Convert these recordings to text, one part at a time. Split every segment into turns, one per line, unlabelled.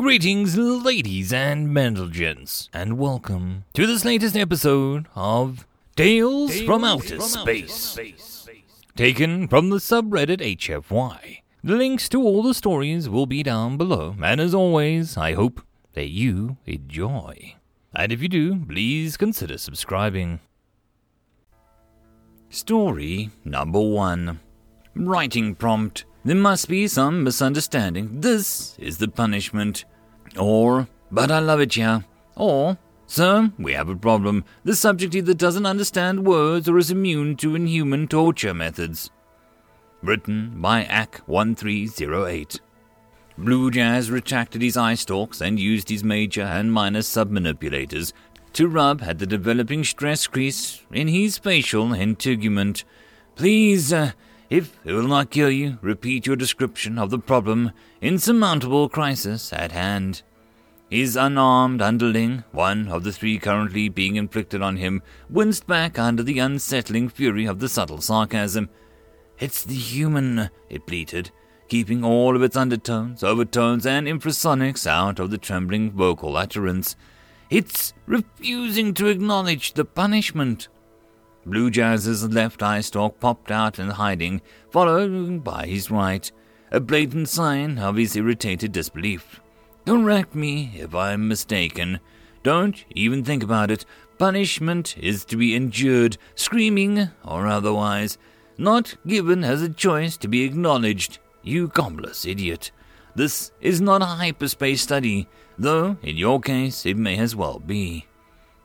Greetings, ladies and gents, and welcome to this latest episode of Tales, from, Outer, Space. Taken from the subreddit HFY. The links to all the stories will be down below, and as always, I hope that you enjoy. And if you do, please consider subscribing. Story number one Writing prompt there must be some misunderstanding. This is the punishment. Or, but I love it, yeah. Or, sir, we have a problem. The subject either doesn't understand words or is immune to inhuman torture methods. Written by AC1308. Blue Jazz retracted his eye stalks and used his major and minor submanipulators to rub at the developing stress crease in his facial integument. Please, uh, if it will not kill you, repeat your description of the problem, insurmountable crisis at hand. His unarmed underling, one of the three currently being inflicted on him, winced back under the unsettling fury of the subtle sarcasm. It's the human, it bleated, keeping all of its undertones, overtones, and infrasonics out of the trembling vocal utterance. It's refusing to acknowledge the punishment. Blue Jazz's left eye stalk popped out in hiding, followed by his right, a blatant sign of his irritated disbelief. Correct me if I'm mistaken. Don't even think about it. Punishment is to be endured, screaming or otherwise, not given as a choice to be acknowledged. You gobbless idiot. This is not a hyperspace study, though in your case it may as well be.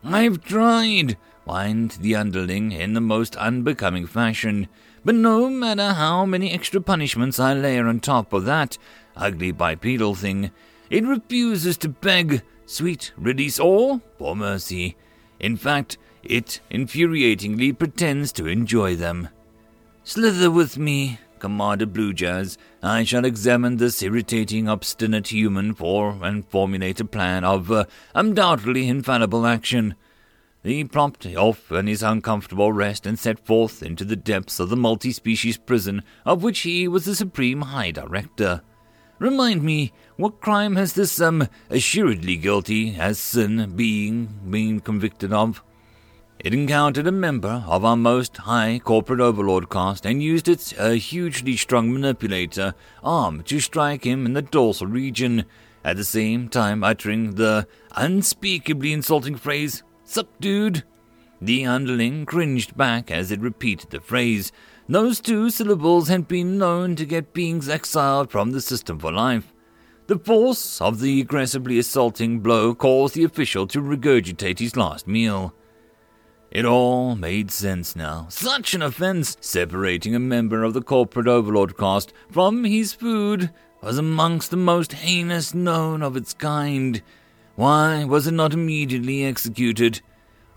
I've tried, whined the underling in the most unbecoming fashion. But no matter how many extra punishments I layer on top of that ugly bipedal thing, it refuses to beg, sweet release, or for mercy. In fact, it infuriatingly pretends to enjoy them. Slither with me, commanded Blue Jazz. I shall examine this irritating, obstinate human for and formulate a plan of uh, undoubtedly infallible action. He propped off in his uncomfortable rest and set forth into the depths of the multi species prison of which he was the supreme high director. Remind me, what crime has this, um, assuredly guilty as sin being been convicted of? It encountered a member of our most high corporate overlord caste and used its uh, hugely strong manipulator arm to strike him in the dorsal region, at the same time uttering the unspeakably insulting phrase, Sup, dude? The underling cringed back as it repeated the phrase. Those two syllables had been known to get beings exiled from the system for life. The force of the aggressively assaulting blow caused the official to regurgitate his last meal. It all made sense now. Such an offense, separating a member of the corporate overlord caste from his food, was amongst the most heinous known of its kind. Why was it not immediately executed?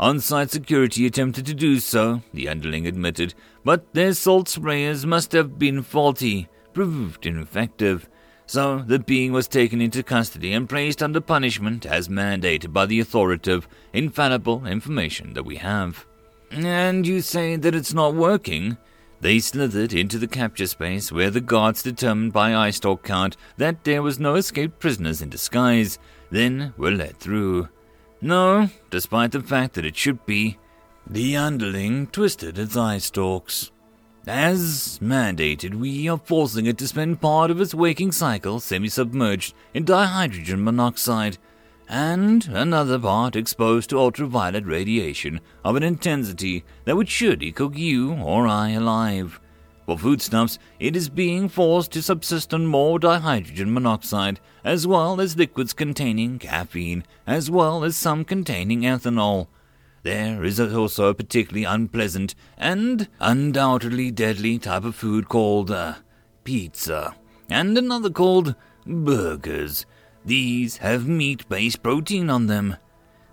On-site security attempted to do so, the underling admitted, but their salt sprayers must have been faulty, proved ineffective. So the being was taken into custody and placed under punishment as mandated by the authoritative, infallible information that we have. And you say that it's not working? They slithered into the capture space where the guards determined by eye stalk count that there was no escaped prisoners in disguise, then were let through. No, despite the fact that it should be. The underling twisted its eye stalks. As mandated, we are forcing it to spend part of its waking cycle semi submerged in dihydrogen monoxide, and another part exposed to ultraviolet radiation of an intensity that would surely cook you or I alive. For foodstuffs, it is being forced to subsist on more dihydrogen monoxide, as well as liquids containing caffeine, as well as some containing ethanol. There is also a particularly unpleasant and undoubtedly deadly type of food called uh, pizza, and another called burgers. These have meat based protein on them.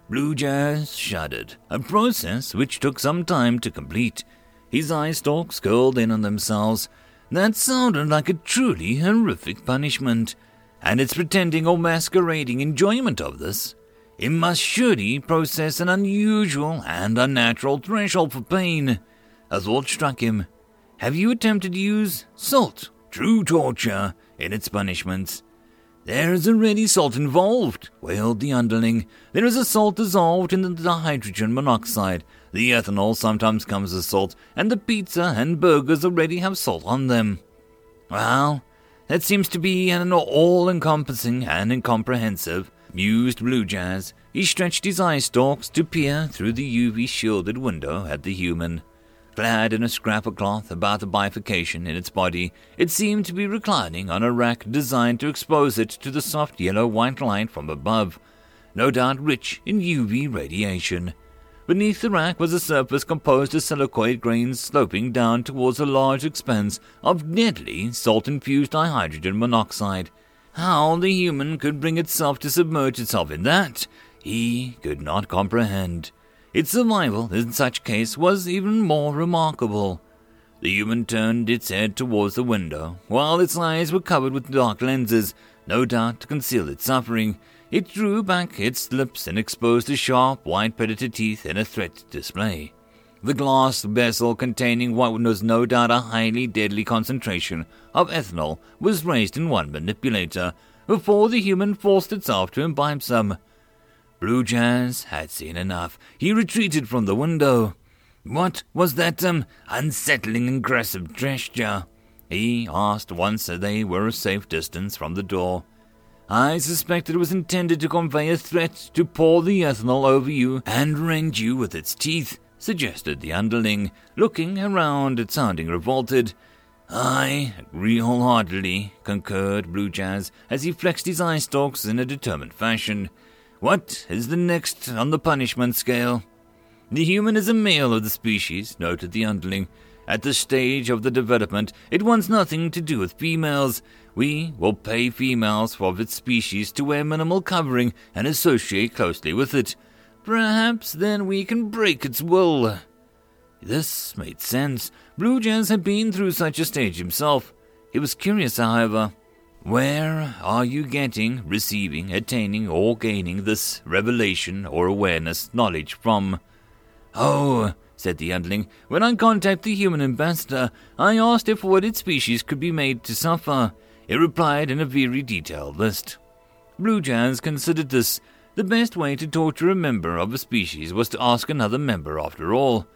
Blue Jazz shuddered, a process which took some time to complete. His eye stalks curled in on themselves. That sounded like a truly horrific punishment, and its pretending or masquerading enjoyment of this. It must surely process an unusual and unnatural threshold for pain. A thought struck him. Have you attempted to use salt, true torture, in its punishments? There is already salt involved, wailed the underling. There is a salt dissolved in the hydrogen monoxide. The ethanol sometimes comes as salt, and the pizza and burgers already have salt on them. Well, that seems to be an all encompassing and incomprehensive, mused Blue Jazz. He stretched his eye stalks to peer through the UV shielded window at the human. Clad in a scrap of cloth about the bifurcation in its body, it seemed to be reclining on a rack designed to expose it to the soft yellow white light from above, no doubt rich in UV radiation. Beneath the rack was a surface composed of silicoid grains sloping down towards a large expanse of deadly salt infused dihydrogen monoxide. How the human could bring itself to submerge itself in that, he could not comprehend. Its survival in such case was even more remarkable. The human turned its head towards the window, while its eyes were covered with dark lenses, no doubt to conceal its suffering. It drew back its lips and exposed the sharp, white predator teeth in a threat display. The glass vessel containing what was no doubt a highly deadly concentration of ethanol was raised in one manipulator before the human forced itself to imbibe some. Blue Jazz had seen enough. He retreated from the window. What was that um, unsettling, aggressive gesture? He asked once they were a safe distance from the door. I suspect it was intended to convey a threat to pour the ethanol over you and rend you with its teeth, suggested the underling, looking around and sounding revolted. I agree wholeheartedly, concurred Blue Jazz as he flexed his eye stalks in a determined fashion. What is the next on the punishment scale? The human is a male of the species, noted the underling. At this stage of the development, it wants nothing to do with females. We will pay females of its species to wear minimal covering and associate closely with it. Perhaps then we can break its will. This made sense. Blue Jazz had been through such a stage himself. He was curious, however. Where are you getting, receiving, attaining, or gaining this revelation or awareness knowledge from? Oh, said the underling, when I contacted the human ambassador, I asked if what its species could be made to suffer. It replied in a very detailed list. Blue Jazz considered this. The best way to torture a member of a species was to ask another member after all.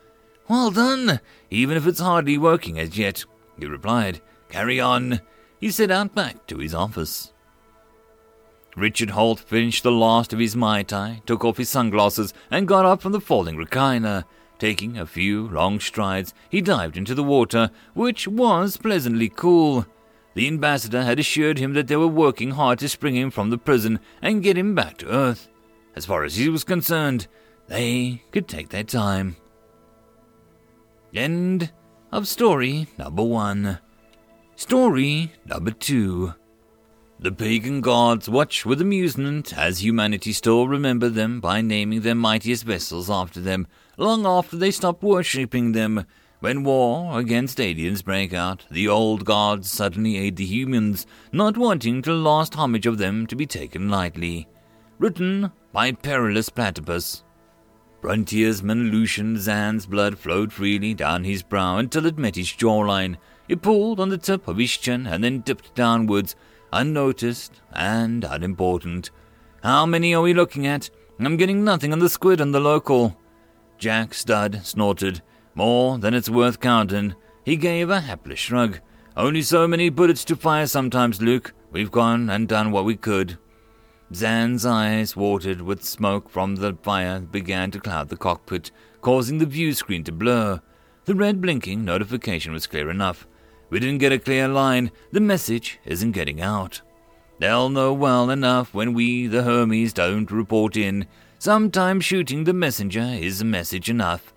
Well done, even if it's hardly working as yet, he replied. Carry on. He set out back to his office. Richard Holt finished the last of his Mai Tai, took off his sunglasses, and got up from the falling recliner. Taking a few long strides, he dived into the water, which was pleasantly cool. The ambassador had assured him that they were working hard to spring him from the prison and get him back to Earth. As far as he was concerned, they could take their time. End of story number one. Story number two. The pagan gods watch with amusement as humanity still remember them by naming their mightiest vessels after them, long after they stopped worshipping them. When war against aliens break out, the old gods suddenly aid the humans, not wanting the last homage of them to be taken lightly. Written by Perilous Platypus. Frontiersman Lucian Zan's blood flowed freely down his brow until it met his jawline. It pulled on the tip of his chin and then dipped downwards, unnoticed and unimportant. How many are we looking at? I'm getting nothing on the squid and the local. Jack Studd snorted. More than it's worth counting. He gave a hapless shrug. Only so many bullets to fire sometimes, Luke. We've gone and done what we could. Zan's eyes, watered with smoke from the fire, began to cloud the cockpit, causing the view screen to blur. The red blinking notification was clear enough. We didn't get a clear line. The message isn't getting out. They'll know well enough when we, the Hermes, don't report in. Sometimes shooting the messenger is a message enough.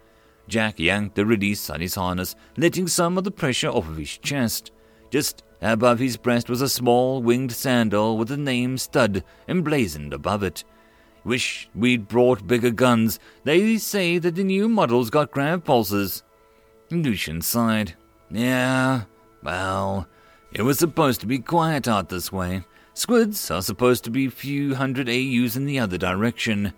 Jack yanked the release on his harness, letting some of the pressure off of his chest. Just above his breast was a small winged sandal with the name Stud emblazoned above it. Wish we'd brought bigger guns. They say that the new models got grav pulses. Lucian sighed. Yeah, well, it was supposed to be quiet out this way. Squids are supposed to be a few hundred AUs in the other direction.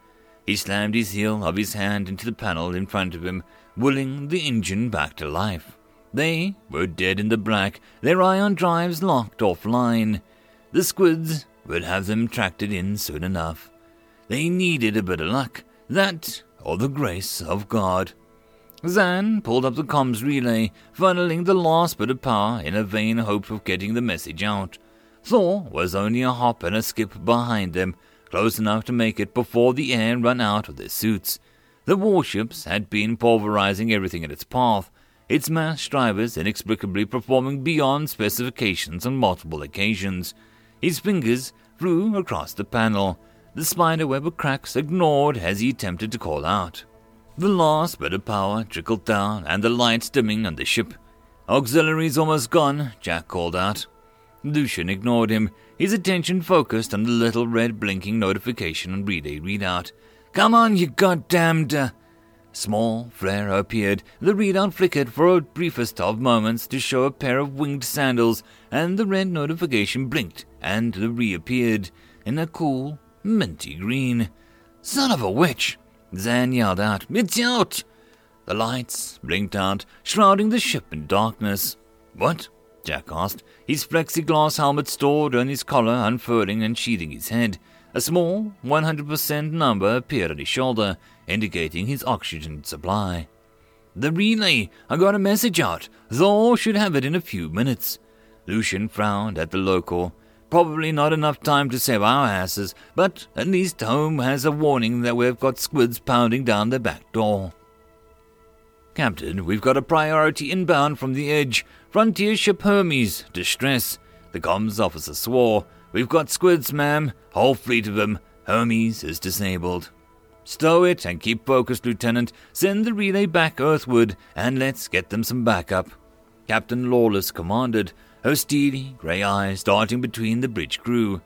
He slammed his heel of his hand into the panel in front of him, willing the engine back to life. They were dead in the black, their ion drives locked offline. The squids would have them tracked in soon enough. They needed a bit of luck, that or the grace of God. Zan pulled up the comms relay, funneling the last bit of power in a vain hope of getting the message out. Thor was only a hop and a skip behind them, close enough to make it before the air ran out of their suits. The warships had been pulverizing everything in its path, its mass drivers inexplicably performing beyond specifications on multiple occasions. His fingers flew across the panel, the spiderweb of cracks ignored as he attempted to call out. The last bit of power trickled down, and the lights dimming on the ship. Auxiliaries almost gone, Jack called out. Lucian ignored him, his attention focused on the little red blinking notification on relay readout. Come on, you goddamned. Uh... Small flare appeared. The readout flickered for a briefest of moments to show a pair of winged sandals, and the red notification blinked and reappeared in a cool, minty green. Son of a witch! Zan yelled out, It's out! The lights blinked out, shrouding the ship in darkness. What? Jack asked, his plexiglass helmet stored on his collar unfurling and sheathing his head. A small 100% number appeared on his shoulder, indicating his oxygen supply. The relay! I got a message out. Thor should have it in a few minutes. Lucian frowned at the local. Probably not enough time to save our asses, but at least home has a warning that we've got squids pounding down the back door. Captain, we've got a priority inbound from the edge. Frontier ship Hermes. Distress. The comms officer swore. We've got squids, ma'am. Whole fleet of them. Hermes is disabled. Stow it and keep focused, Lieutenant. Send the relay back earthward, and let's get them some backup. Captain Lawless commanded her steely grey eyes darting between the bridge crew.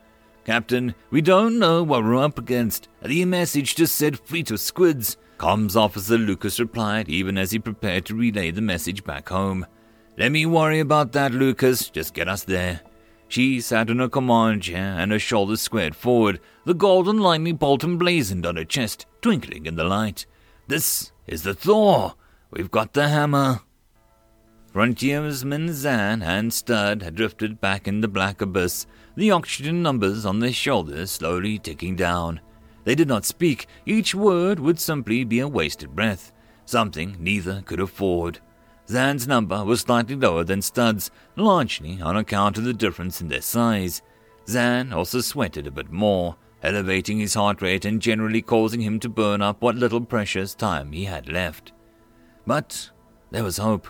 Captain, we don't know what we're up against. The message just said fleet of squids. Comms officer Lucas replied, even as he prepared to relay the message back home. Let me worry about that, Lucas. Just get us there. She sat in her command chair and her shoulders squared forward, the golden lightning bolt emblazoned on her chest, twinkling in the light. This is the Thor. We've got the hammer. Frontiersmen Zan and Stud had drifted back in the black abyss, the oxygen numbers on their shoulders slowly ticking down. They did not speak, each word would simply be a wasted breath, something neither could afford. Zan's number was slightly lower than Stud's, largely on account of the difference in their size. Zan also sweated a bit more, elevating his heart rate and generally causing him to burn up what little precious time he had left. But there was hope.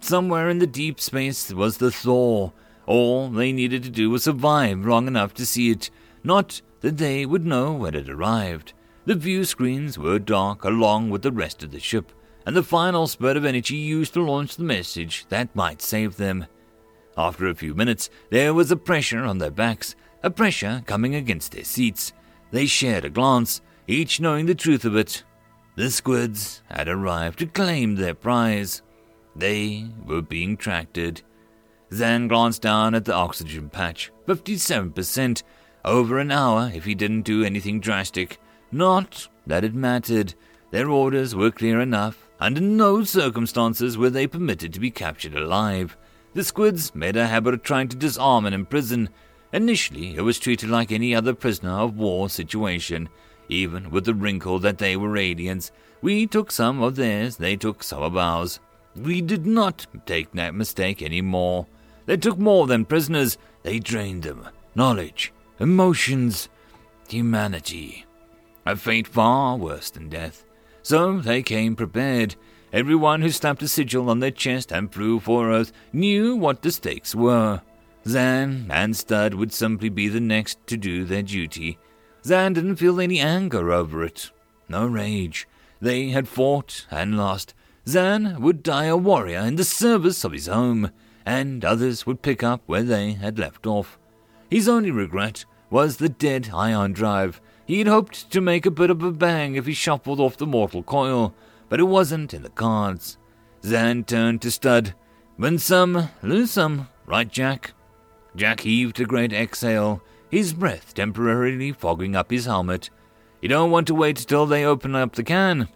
Somewhere in the deep space was the Thor. All they needed to do was survive long enough to see it, not that they would know when it arrived. The view screens were dark along with the rest of the ship, and the final spurt of energy used to launch the message that might save them. After a few minutes, there was a pressure on their backs, a pressure coming against their seats. They shared a glance, each knowing the truth of it. The squids had arrived to claim their prize. They were being tracked. Zan glanced down at the oxygen patch 57%. Over an hour if he didn't do anything drastic. Not that it mattered. Their orders were clear enough. Under no circumstances were they permitted to be captured alive. The squids made a habit of trying to disarm and imprison. Initially, it was treated like any other prisoner of war situation, even with the wrinkle that they were aliens. We took some of theirs, they took some of ours. We did not take that mistake any more. They took more than prisoners, they drained them. Knowledge, emotions, humanity. A fate far worse than death. So they came prepared. Everyone who slapped a sigil on their chest and flew for Earth knew what the stakes were. Zan and Stud would simply be the next to do their duty. Zan didn't feel any anger over it. No rage. They had fought and lost, Zan would die a warrior in the service of his home, and others would pick up where they had left off. His only regret was the dead ion drive. He had hoped to make a bit of a bang if he shuffled off the mortal coil, but it wasn't in the cards. Zan turned to Stud. Win some, lose some, right, Jack? Jack heaved a great exhale, his breath temporarily fogging up his helmet. You don't want to wait till they open up the can.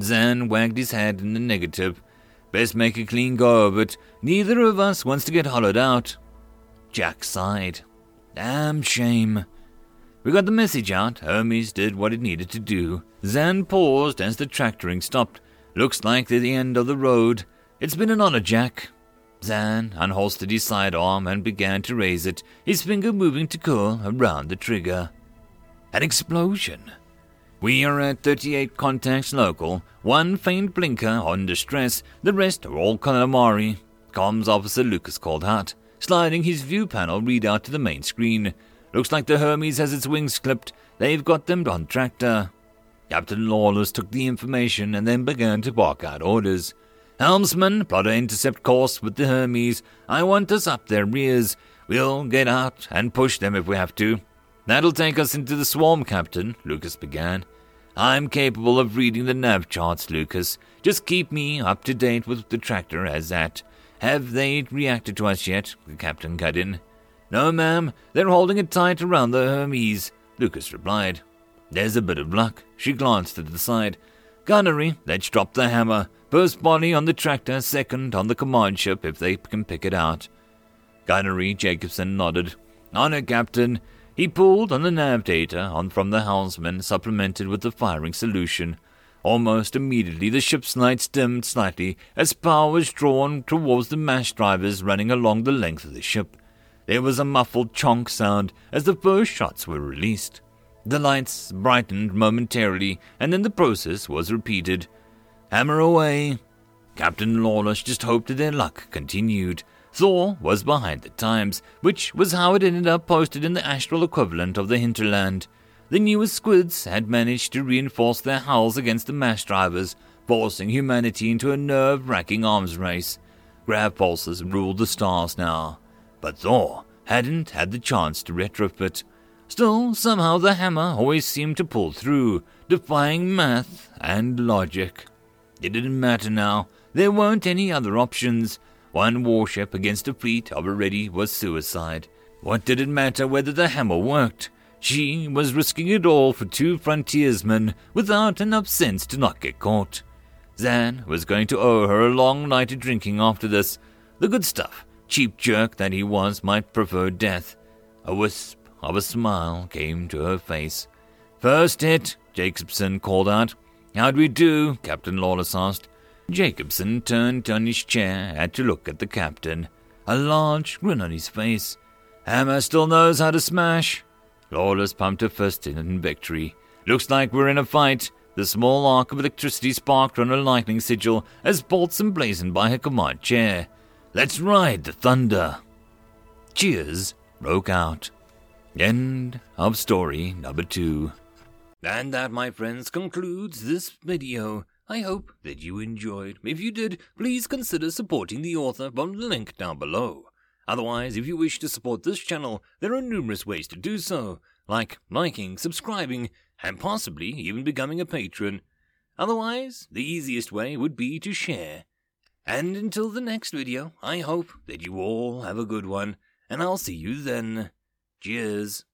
Zan wagged his head in the negative. Best make a clean go of it. Neither of us wants to get hollowed out. Jack sighed. Damn shame. We got the message out. Hermes did what it needed to do. Zan paused as the tractoring stopped. Looks like they're the end of the road. It's been an honor, Jack. Zan unholstered his sidearm and began to raise it, his finger moving to curl around the trigger. An explosion. We are at 38 contacts local, one faint blinker on distress, the rest are all calamari. Comms Officer Lucas called out, sliding his view panel readout to the main screen. Looks like the Hermes has its wings clipped. They've got them on tractor. Captain Lawless took the information and then began to bark out orders. Helmsman, plot an intercept course with the Hermes. I want us up their rears. We'll get out and push them if we have to. That'll take us into the swarm, Captain, Lucas began. I'm capable of reading the nav charts, Lucas. Just keep me up to date with the tractor as that. Have they reacted to us yet? The captain cut in. No, ma'am. They're holding it tight around the Hermes, Lucas replied. There's a bit of luck. She glanced to the side. Gunnery, let's drop the hammer. First body on the tractor, second on the command ship if they can pick it out. Gunnery Jacobson nodded. Honor, Captain. He pulled on the nav data on from the helmsman, supplemented with the firing solution. Almost immediately, the ship's lights dimmed slightly as power was drawn towards the mass drivers running along the length of the ship. There was a muffled chonk sound as the first shots were released. The lights brightened momentarily, and then the process was repeated. Hammer away. Captain Lawless just hoped that their luck continued. Thor was behind the times, which was how it ended up posted in the astral equivalent of the hinterland. The newest squids had managed to reinforce their hulls against the mass drivers, forcing humanity into a nerve wracking arms race. Grav pulses ruled the stars now, but Thor hadn't had the chance to retrofit. Still, somehow the hammer always seemed to pull through, defying math and logic. It didn't matter now. There weren't any other options. One warship against a fleet already was suicide. What did it matter whether the hammer worked? She was risking it all for two frontiersmen without enough sense to not get caught. Zan was going to owe her a long night of drinking after this. The good stuff, cheap jerk that he was, might prefer death. A wisp of a smile came to her face. First hit, Jacobson called out. How'd we do? Captain Lawless asked. Jacobson turned on his chair, had to look at the captain, a large grin on his face. Hammer still knows how to smash. Lawless pumped a fist in victory. Looks like we're in a fight. The small arc of electricity sparked on her lightning sigil as bolts emblazoned by her command chair. Let's ride the thunder. Cheers broke out. End of story number two. And that, my friends, concludes this video. I hope that you enjoyed. If you did, please consider supporting the author from the link down below. Otherwise, if you wish to support this channel, there are numerous ways to do so, like liking, subscribing, and possibly even becoming a patron. Otherwise, the easiest way would be to share. And until the next video, I hope that you all have a good one, and I'll see you then. Cheers.